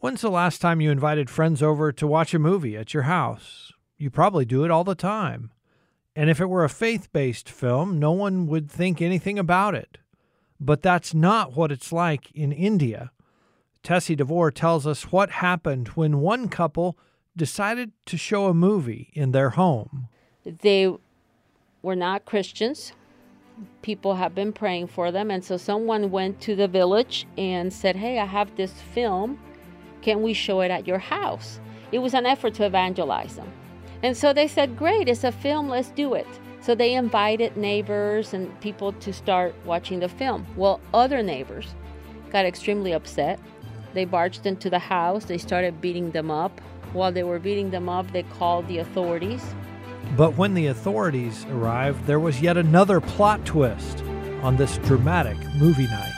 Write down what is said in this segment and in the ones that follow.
When's the last time you invited friends over to watch a movie at your house? You probably do it all the time. And if it were a faith based film, no one would think anything about it. But that's not what it's like in India. Tessie DeVore tells us what happened when one couple decided to show a movie in their home. They were not Christians. People have been praying for them. And so someone went to the village and said, Hey, I have this film. Can we show it at your house? It was an effort to evangelize them. And so they said, Great, it's a film, let's do it. So they invited neighbors and people to start watching the film. Well, other neighbors got extremely upset. They barged into the house, they started beating them up. While they were beating them up, they called the authorities. But when the authorities arrived, there was yet another plot twist on this dramatic movie night.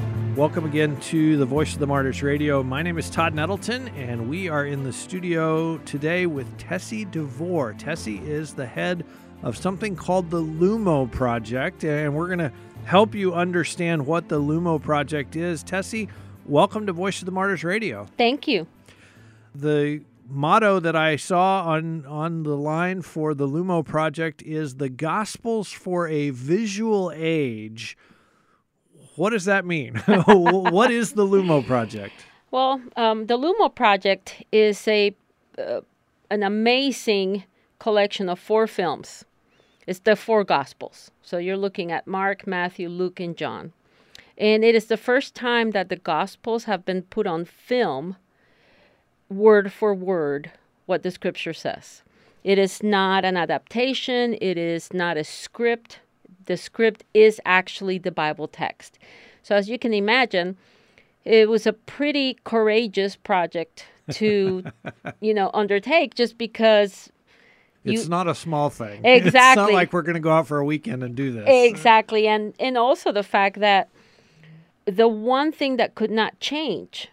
Welcome again to the Voice of the Martyrs Radio. My name is Todd Nettleton, and we are in the studio today with Tessie DeVore. Tessie is the head of something called the Lumo Project, and we're going to help you understand what the Lumo Project is. Tessie, welcome to Voice of the Martyrs Radio. Thank you. The motto that I saw on on the line for the Lumo project is the Gospels for a Visual Age. What does that mean? what is the Lumo project? Well, um, the Lumo project is a uh, an amazing collection of four films. It's the four Gospels. So you're looking at Mark, Matthew, Luke, and John. And it is the first time that the Gospels have been put on film word for word what the scripture says. It is not an adaptation, it is not a script. The script is actually the Bible text. So, as you can imagine, it was a pretty courageous project to, you know, undertake just because you, it's not a small thing. Exactly. It's not like we're going to go out for a weekend and do this. Exactly. And and also the fact that the one thing that could not change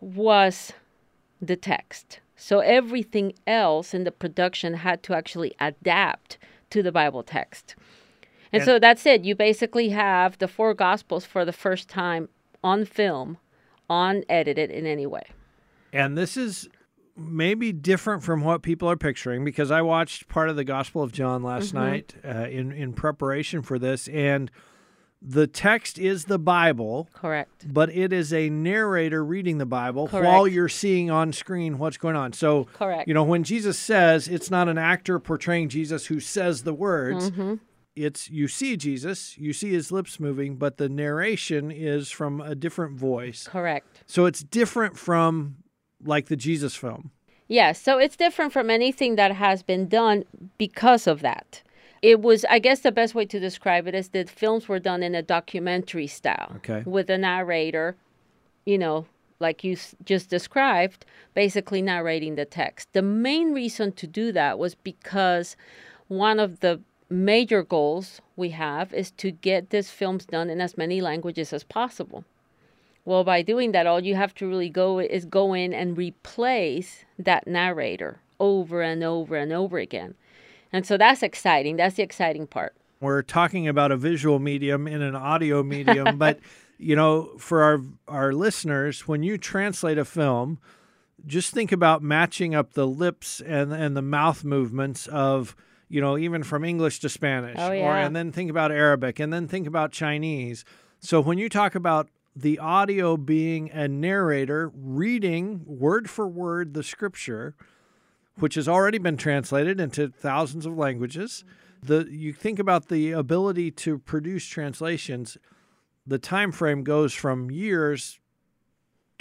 was the text. So everything else in the production had to actually adapt to the Bible text. And, and so that's it. You basically have the four gospels for the first time on film, unedited in any way. And this is maybe different from what people are picturing because I watched part of the Gospel of John last mm-hmm. night uh, in in preparation for this, and the text is the Bible. Correct. But it is a narrator reading the Bible Correct. while you're seeing on screen what's going on. So, Correct. you know, when Jesus says, it's not an actor portraying Jesus who says the words. Mm-hmm. It's you see Jesus, you see his lips moving, but the narration is from a different voice. Correct. So it's different from like the Jesus film. Yes, so it's different from anything that has been done because of that it was i guess the best way to describe it is that films were done in a documentary style okay. with a narrator you know like you just described basically narrating the text the main reason to do that was because one of the major goals we have is to get these films done in as many languages as possible well by doing that all you have to really go is go in and replace that narrator over and over and over again and so that's exciting. That's the exciting part. We're talking about a visual medium in an audio medium, but you know, for our our listeners, when you translate a film, just think about matching up the lips and and the mouth movements of you know even from English to Spanish, oh, yeah. or and then think about Arabic, and then think about Chinese. So when you talk about the audio being a narrator reading word for word the scripture, which has already been translated into thousands of languages. The you think about the ability to produce translations, the time frame goes from years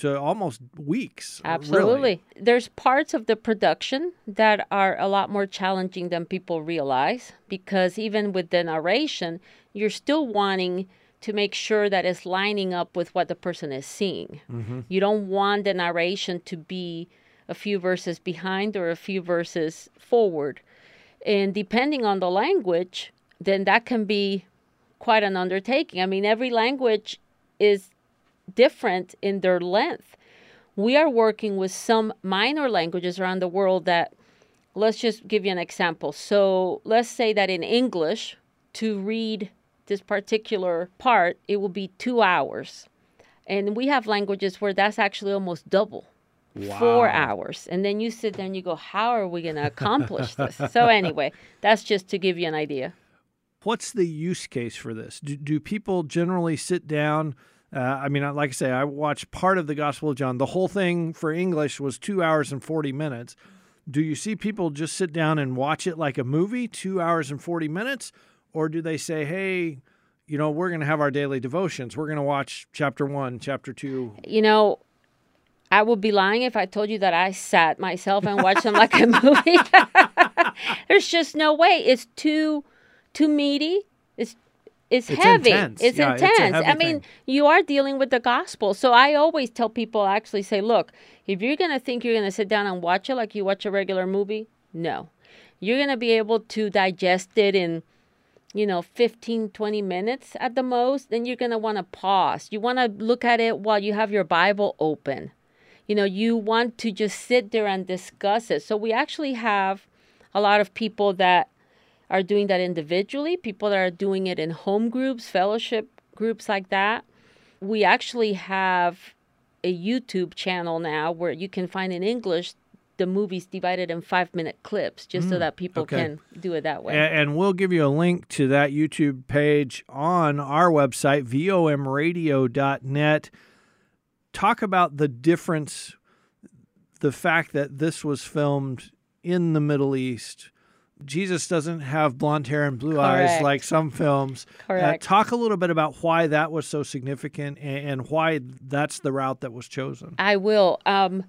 to almost weeks. Absolutely. Really. There's parts of the production that are a lot more challenging than people realize because even with the narration, you're still wanting to make sure that it's lining up with what the person is seeing. Mm-hmm. You don't want the narration to be a few verses behind or a few verses forward. And depending on the language, then that can be quite an undertaking. I mean, every language is different in their length. We are working with some minor languages around the world that, let's just give you an example. So let's say that in English, to read this particular part, it will be two hours. And we have languages where that's actually almost double. Four hours. And then you sit there and you go, How are we going to accomplish this? So, anyway, that's just to give you an idea. What's the use case for this? Do, do people generally sit down? Uh, I mean, like I say, I watched part of the Gospel of John. The whole thing for English was two hours and 40 minutes. Do you see people just sit down and watch it like a movie, two hours and 40 minutes? Or do they say, hey, you know, we're going to have our daily devotions. We're going to watch chapter one, chapter two. You know, I would be lying if I told you that I sat myself and watched them like a movie. There's just no way. It's too too meaty. It's it's, It's heavy. intense. It's Yeah, it's intense. heavy I mean, thing. you are dealing with the gospel. So I always tell people actually say, look, if you're going to think you're going to sit down and watch it like you watch a regular movie, no. You're going to be able to digest it in you know 15 20 minutes at the most then you're going to want to pause you want to look at it while you have your bible open you know you want to just sit there and discuss it so we actually have a lot of people that are doing that individually people that are doing it in home groups fellowship groups like that we actually have a youtube channel now where you can find in english the movies divided in five minute clips just so mm, that people okay. can do it that way A- And we'll give you a link to that YouTube page on our website, vomradio.net. Talk about the difference, the fact that this was filmed in the Middle East. Jesus doesn't have blonde hair and blue eyes like some films. Uh, Correct. talk a little bit about why that was so significant and, and why that's the route that was chosen. I will. Um,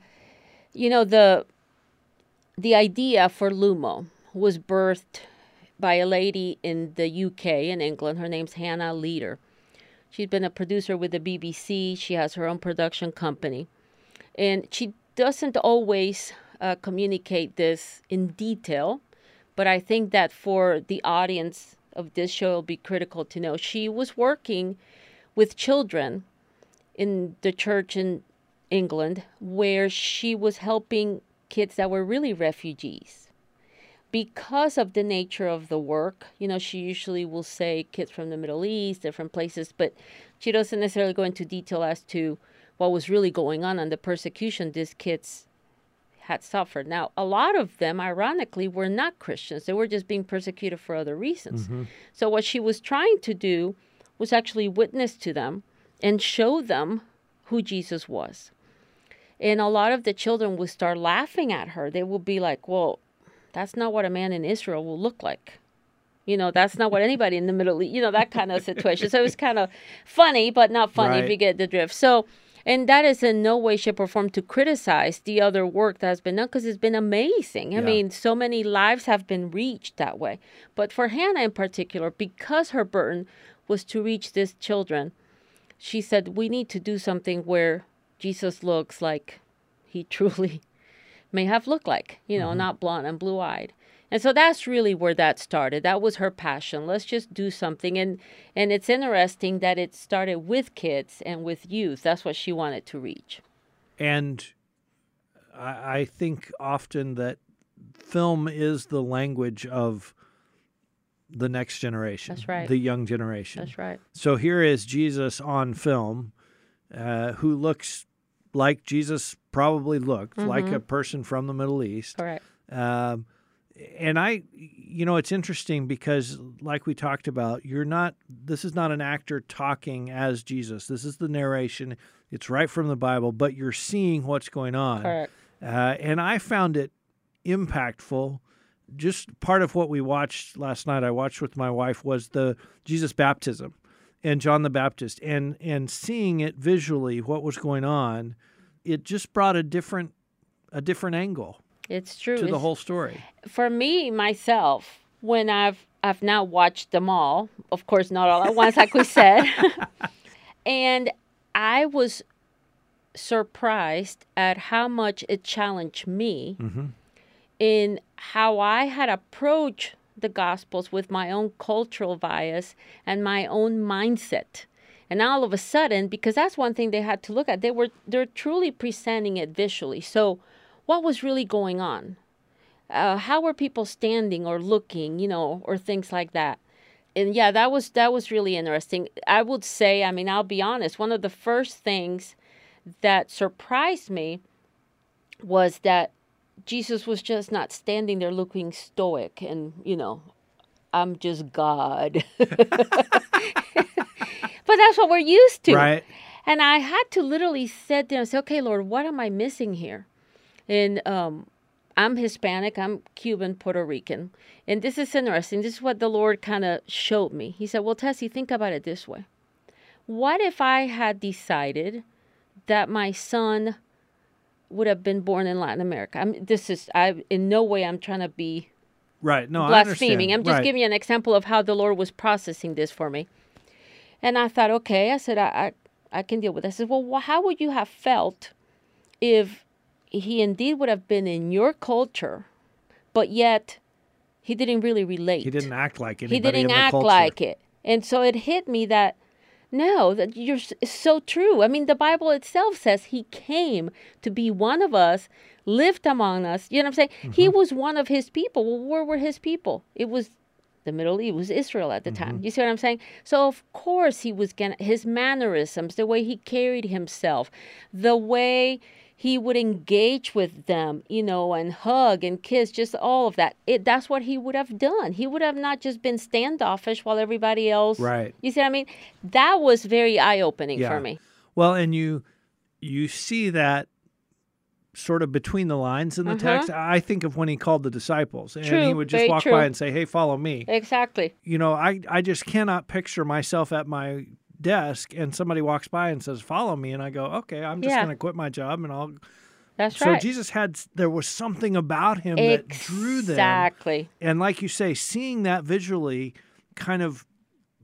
you know the the idea for Lumo was birthed by a lady in the UK in England. Her name's Hannah Leader. She's been a producer with the BBC. She has her own production company, and she doesn't always uh, communicate this in detail. But I think that for the audience of this show, it'll be critical to know she was working with children in the church in England where she was helping kids that were really refugees. Because of the nature of the work, you know, she usually will say kids from the Middle East, different places, but she doesn't necessarily go into detail as to what was really going on and the persecution these kids had suffered. Now, a lot of them, ironically, were not Christians. They were just being persecuted for other reasons. Mm-hmm. So, what she was trying to do was actually witness to them and show them who Jesus was. And a lot of the children would start laughing at her. They would be like, well, that's not what a man in Israel will look like. You know, that's not what anybody in the Middle East, you know, that kind of situation. So it was kind of funny, but not funny if you get the drift. So, and that is in no way, shape, or form to criticize the other work that has been done because it's been amazing. I Yeah. mean, so many lives have been reached that way. But for Hannah in particular, because her burden was to reach these children, she said, We need to do something where Jesus looks like he truly may have looked like, you know, mm-hmm. not blonde and blue eyed. And so that's really where that started. That was her passion. Let's just do something. And and it's interesting that it started with kids and with youth. That's what she wanted to reach. And I, I think often that film is the language of the next generation. That's right. The young generation. That's right. So here is Jesus on film, uh, who looks like Jesus probably looked, like Mm-hmm. a person from the Middle East. Correct. Um, and I, you know, it's interesting because, like we talked about, you're not, this is not an actor talking as Jesus. This is the narration. It's right from the Bible, but you're seeing what's going on. Correct. Uh, and I found it impactful. Just part of what we watched last night, I watched with my wife, was the Jesus baptism and John the Baptist, and and seeing it visually, what was going on, it just brought a different a different angle It's true. to the whole story. for me myself when i've i've now watched them all of course not all at once like we said and i was surprised at how much it challenged me mm-hmm. in how I had approached the Gospels with my own cultural bias and my own mindset. And all of a sudden, because that's one thing they had to look at, they were they're truly presenting it visually. So, what was really going on? Uh, how were people standing or looking, you know, or things like that? And yeah, that was that was really interesting. I would say, I mean, I'll be honest. One of the first things that surprised me was that Jesus was just not standing there looking stoic and, you know, I'm just God. but that's what we're used to. Right. And I had to literally sit there and say, okay, Lord, what am I missing here? And um, I'm Hispanic, I'm Cuban, Puerto Rican. And this is interesting. This is what the Lord kind of showed me. He said, well, Tessie, think about it this way. What if I had decided that my son would have been born in Latin America. I'm, this is I in no way I'm trying to be right. No, blaspheming. I'm just right. giving you an example of how the Lord was processing this for me. And I thought, okay, I said I I, I can deal with this. I said, well, how would you have felt if he indeed would have been in your culture, but yet he didn't really relate. He didn't act like anybody. he didn't act culture. like it, and so it hit me that no, that you're so true. I mean, the Bible itself says he came to be one of us, lived among us. You know what I'm saying? He mm-hmm. was one of his people. Well, where were his people? It was the Middle East, it was Israel at the mm-hmm. time. You see what I'm saying? So of course he was gonna his mannerisms, the way he carried himself, the way he would engage with them, you know, and hug and kiss, just all of that. It that's what he would have done. He would have not just been standoffish while everybody else Right. You see what I mean? That was very eye opening Yeah. for me. Well, and you you see that sort of between the lines in the text. I think of when he called the disciples and he Uh-huh. Would just walk true. by and say, "Hey, follow me." Exactly. You know, I I just cannot picture myself at my desk and somebody walks by and says, "Follow me," and I go, "Okay, I'm just Yeah. going to quit my job and I'll." That's so right. So Jesus had there was something about him that drew them, Exactly. and like you say, seeing that visually kind of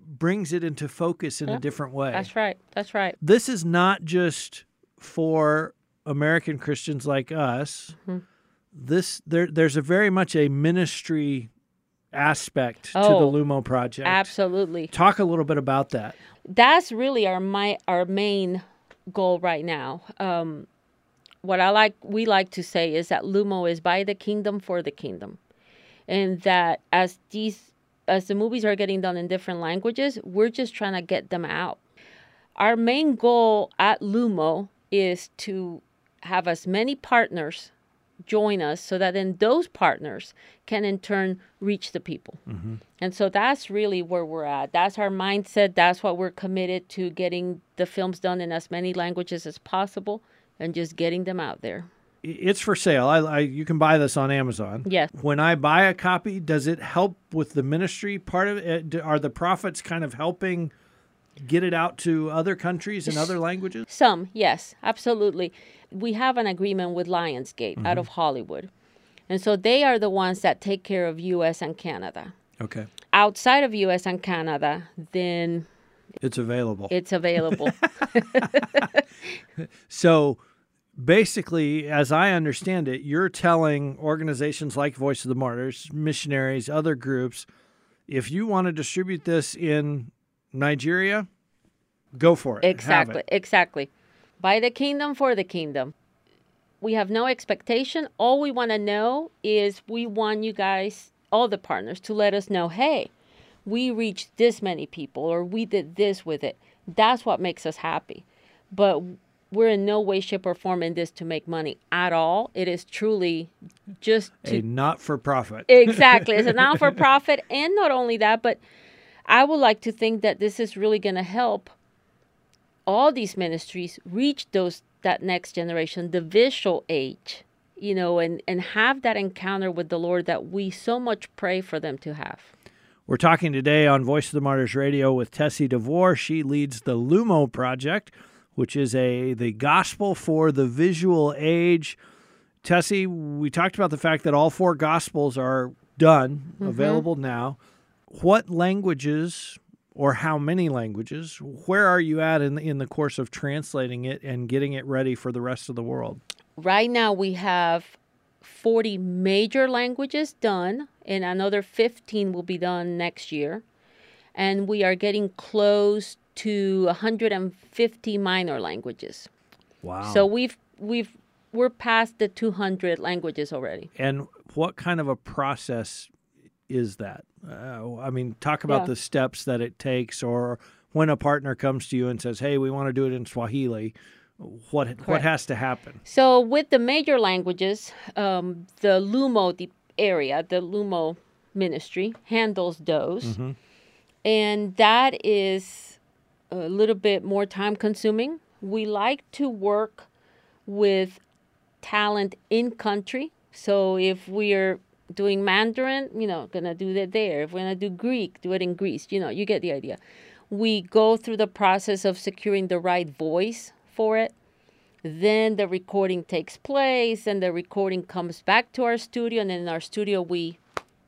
brings it into focus in a different way. That's right. That's right. this is not just for American Christians like us. Mm-hmm. This there there's a very much a ministry aspect to the Oh, Lumo project. Absolutely. Talk a little bit about that. that's really our my our main goal right now. Um, what I like we like to say is that Lumo is by the kingdom for the kingdom, and that as these as the movies are getting done in different languages, we're just trying to get them out. Our main goal at Lumo is to have as many partners join us so that then those partners can in turn reach the people. Mm-hmm. And so that's really where we're at. That's our mindset. That's what we're committed to getting the films done in as many languages as possible and just getting them out there. It's for sale. I, I you can buy this on Amazon. Yes. When I buy a copy, does it help with the ministry part of it? Are the profits kind of helping get it out to other countries and other languages? Some, yes, absolutely. We have an agreement with Lionsgate out mm-hmm. of Hollywood. And so they are the ones that take care of US and Canada. Okay. Outside of US and Canada, then It's available. it's available. So basically, as I understand it, you're telling organizations like Voice of the Martyrs, missionaries, other groups, if you want to distribute this in Nigeria, go for it. Exactly, it. exactly. By the kingdom for the kingdom. We have no expectation. All we want to know is we want you guys, all the partners, to let us know hey, we reached this many people or we did this with it. That's what makes us happy. But we're in no way, shape, or form in this to make money at all. It is truly just to A not for profit. exactly it's a not for profit. and not only that but i would like to think that this is really going to help all these ministries reach those that next generation the visual age you know and and have that encounter with the lord that we so much pray for them to have We're talking today on Voice of the Martyrs Radio with Tessie DeVore. She leads the Lumo Project, which is a the gospel for the visual age. Tessie, we talked about the fact that all four gospels are done, mm-hmm. available now. What languages or how many languages? Where are you at in the, in the course of translating it and getting it ready for the rest of the world? right now we have 40 major languages done, and another 15 will be done next year. And we are getting close to 150 minor languages. Wow. So we've we've we're past the 200 languages already. and what kind of a process is that? Uh, I mean, talk about Yeah. the steps that it takes, or when a partner comes to you and says, "Hey, we want to do it in Swahili," what what has to happen? So with the major languages, um, the Lumo the area, the Lumo ministry handles those, and that is a little bit more time consuming. We like to work with talent in country. So if we're doing Mandarin, you know, gonna do that there. If we're gonna do Greek, do it in Greece. You know, you get the idea. We go through the process of securing the right voice for it. Then the recording takes place, and the recording comes back to our studio, and then in our studio we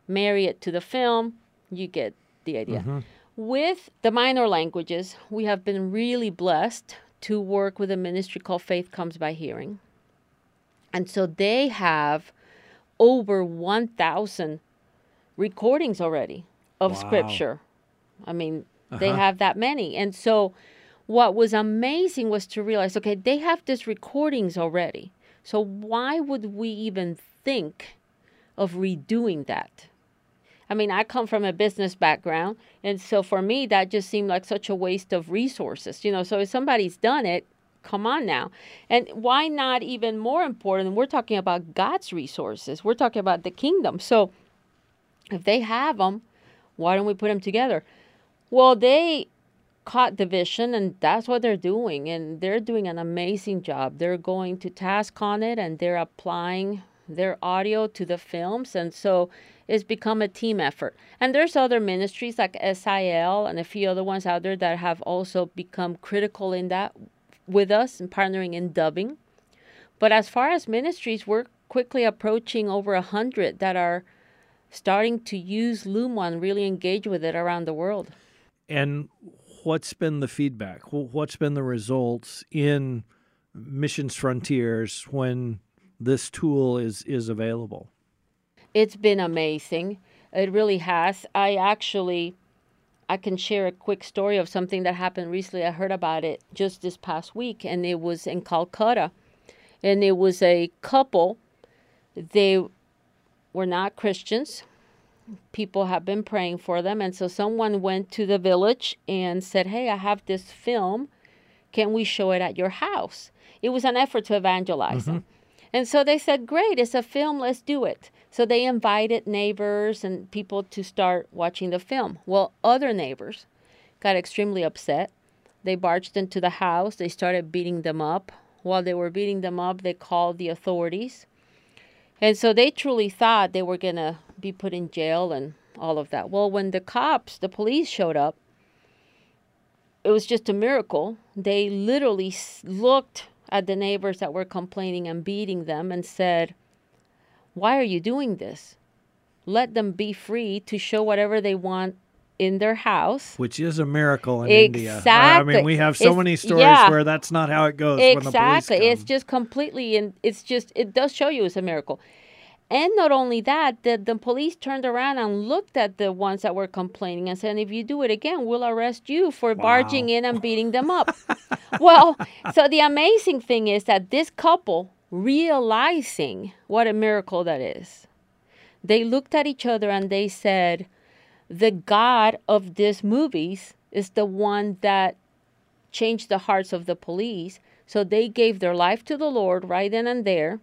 marry it to the film. You get the idea. Mm-hmm. With the minor languages, we have been really blessed to work with a ministry called Faith Comes by Hearing. And so they have over 1,000 recordings already of Wow. scripture. I mean, they Uh-huh. have that many. And so what was amazing was to realize okay, they have these recordings already. So why would we even think of redoing that? I mean, I come from a business background, and so for me, that just seemed like such a waste of resources. You know, so if somebody's done it, come on now. And why not even more important? We're talking about God's resources. We're talking about the kingdom. So if they have them, why don't we put them together? Well, they caught the vision, and that's what they're doing. And they're doing an amazing job. They're going to task on it, and they're applying their audio to the films. And so it's become a team effort. And there's other ministries like SIL and a few other ones out there that have also become critical in that with us and partnering in dubbing. But as far as ministries, we're quickly approaching over a hundred that are starting to use Lumo and really engage with it around the world. And what's been the feedback? What's been the results in Missions Frontiers when this tool is is available? It's been amazing. It really has. I actually I can share a quick story of something that happened recently. I heard about it just this past week and it was in Calcutta. And it was a couple. They were not Christians. People have been praying for them and so someone went to the village and said, "Hey, I have this film. Can we show it at your house?" It was an effort to evangelize mm-hmm. them. And so they said, Great, it's a film, let's do it. So they invited neighbors and people to start watching the film. Well, other neighbors got extremely upset. They barged into the house, they started beating them up. While they were beating them up, they called the authorities. And so they truly thought they were going to be put in jail and all of that. Well, when the cops, the police showed up, it was just a miracle. They literally looked at the neighbors that were complaining and beating them and said, Why are you doing this? Let them be free to show whatever they want in their house. Which is a miracle in India. I mean, we have so It's- many stories yeah. where that's not how it goes. When the Exactly. It's just completely, and it's just, it does show you it's a miracle. And not only that, the, the police turned around and looked at the ones that were complaining and said, if you do it again, we'll arrest you for barging in and beating them up. well, so the amazing thing is that this couple, realizing what a miracle that is, they looked at each other and they said, the God of these movies is the one that changed the hearts of the police. So they gave their life to the Lord right then and there.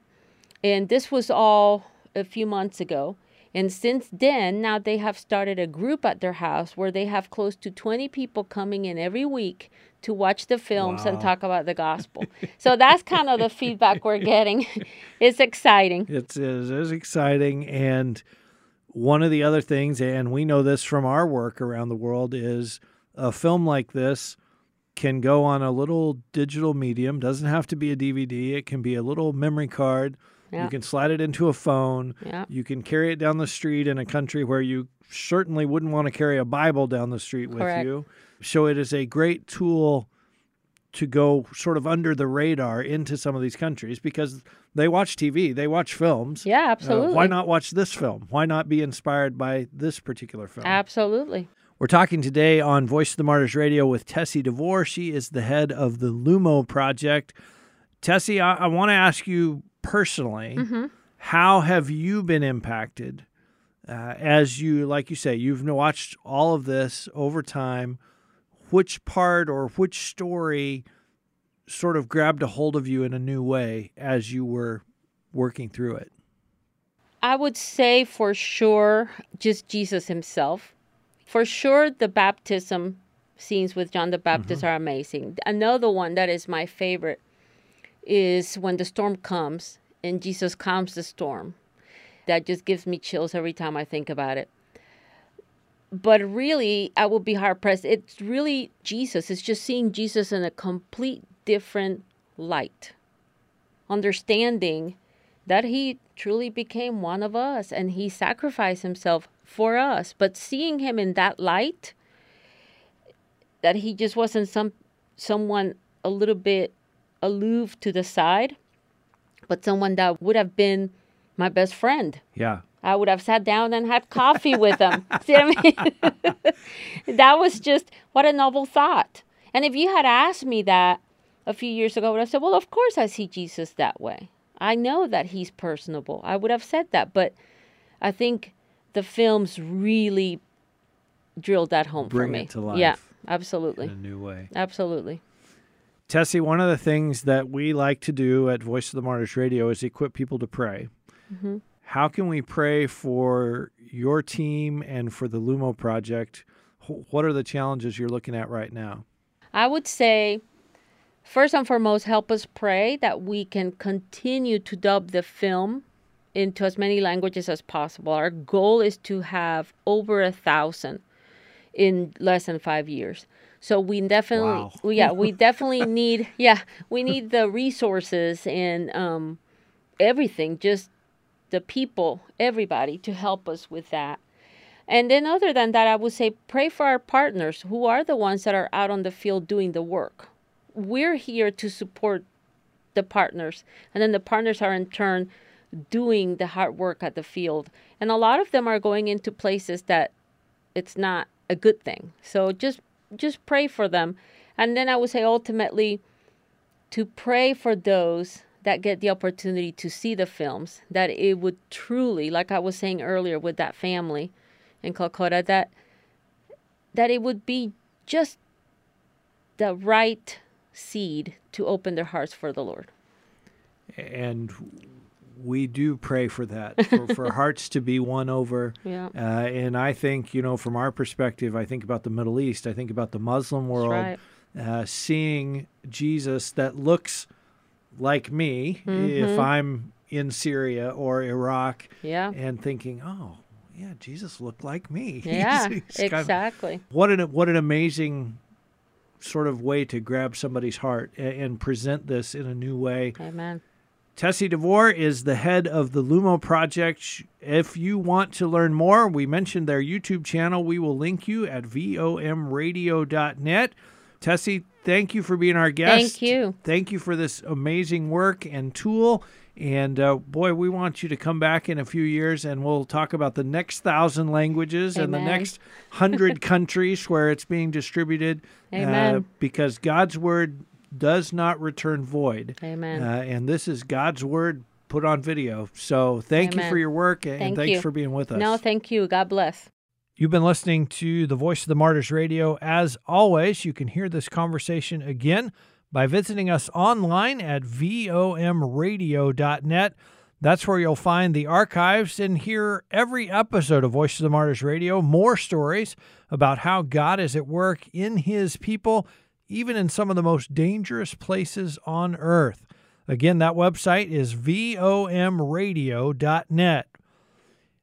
And this was all a few months ago. And since then, now they have started a group at their house where they have close to 20 people coming in every week to watch the films and talk about the gospel. so that's kind of the feedback we're getting. it's exciting. It's, it is exciting. And one of the other things, and we know this from our work around the world, is a film like this can go on a little digital medium. Doesn't have to be a DVD. It can be a little memory card. You can slide it into a phone. Yeah. You can carry it down the street in a country where you certainly wouldn't want to carry a Bible down the street with Correct. you. So it is a great tool to go sort of under the radar into some of these countries because they watch TV, they watch films. Yeah, Uh, absolutely. why not watch this film? Why not be inspired by this particular film? Absolutely. We're talking today on Voice of the Martyrs Radio with Tessie DeVore. She is the head of the Lumo Project. Tessie, I, I want to ask you personally, Mm-hmm. how have you been impacted uh, as you, like you say, you've watched all of this over time? Which part or which story sort of grabbed a hold of you in a new way as you were working through it? I would say for sure, just Jesus himself. For sure, the baptism scenes with John the Baptist are amazing. Another one that is my favorite is when the storm comes and Jesus calms the storm. That just gives me chills every time I think about it. But really, I will be hard pressed. It's really Jesus. It's just seeing Jesus in a complete different light. Understanding that he truly became one of us and he sacrificed himself for us. But seeing him in that light, that he just wasn't some someone a little bit aloof to the side, but someone that would have been my best friend. Yeah. I would have sat down and had coffee with him. See what I mean? that was just what a noble thought. And if you had asked me that a few years ago, I would have said, Well, of course I see Jesus that way. I know that he's personable. I would have said that. But I think the films really drilled that home Bring for me. it to life. Yeah, absolutely. In a new way. Absolutely. Tessie, one of the things that we like to do at Voice of the Martyrs Radio is equip people to pray. Mm-hmm. How can we pray for your team and for the Lumo project? What are the challenges you're looking at right now? I would say, first and foremost, help us pray that we can continue to dub the film into as many languages as possible. Our goal is to have over a thousand in less than five years. So we definitely, Wow. yeah, we definitely need, yeah, we need the resources and um, everything, just the people, everybody to help us with that. And then, other than that, I would say pray for our partners who are the ones that are out on the field doing the work. We're here to support the partners, and then the partners are in turn doing the hard work at the field. And a lot of them are going into places that it's not a good thing. So just just pray for them. And then I would say ultimately to pray for those that get the opportunity to see the films that it would truly like I was saying earlier with that family in Calcutta that that it would be just the right seed to open their hearts for the Lord. And we do pray for that, for, for hearts to be won over. Yeah. Uh, and I think, you know, from our perspective, I think about the Middle East, I think about the Muslim world, right. uh, seeing Jesus that looks like me if Mhm. I'm in Syria or Iraq Yeah. and thinking, oh, yeah, Jesus looked like me. He's- Yeah. he's kind of- exactly. what an what an amazing sort of way to grab somebody's heart and, and present this in a new way. Amen. Tessie DeVore is the head of the Lumo Project. If you want to learn more, we mentioned their YouTube channel. We will link you at vomradio.net. Tessie, thank you for being our guest. Thank you. Thank you for this amazing work and tool. And uh, boy, we want you to come back in a few years and we'll talk about the next thousand languages and the next hundred countries where it's being distributed. Uh, Amen. because God's word does not return void. Amen. Uh, and this is God's word put on video. So thank you for your work and Thank thanks you. for being with us. no, thank you. God bless. You've been listening to the Voice of the Martyrs Radio. As always, you can hear this conversation again by visiting us online at vomradio.net. That's where you'll find the archives and hear every episode of Voice of the Martyrs Radio, more stories about how God is at work in his people, even in some of the most dangerous places on earth. Again, that website is vomradio.net.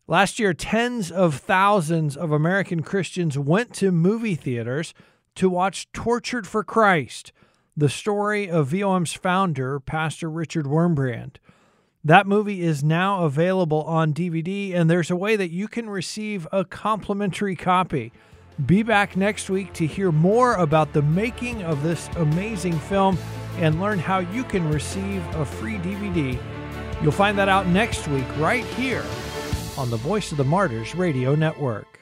Last year, tens of thousands of American Christians went to movie theaters to watch Tortured for Christ, the story of VOM's founder, Pastor Richard Wurmbrand. That movie is now available on DVD, and there's a way that you can receive a complimentary copy. Be back next week to hear more about the making of this amazing film and learn how you can receive a free DVD. You'll find that out next week right here on the Voice of the Martyrs Radio Network.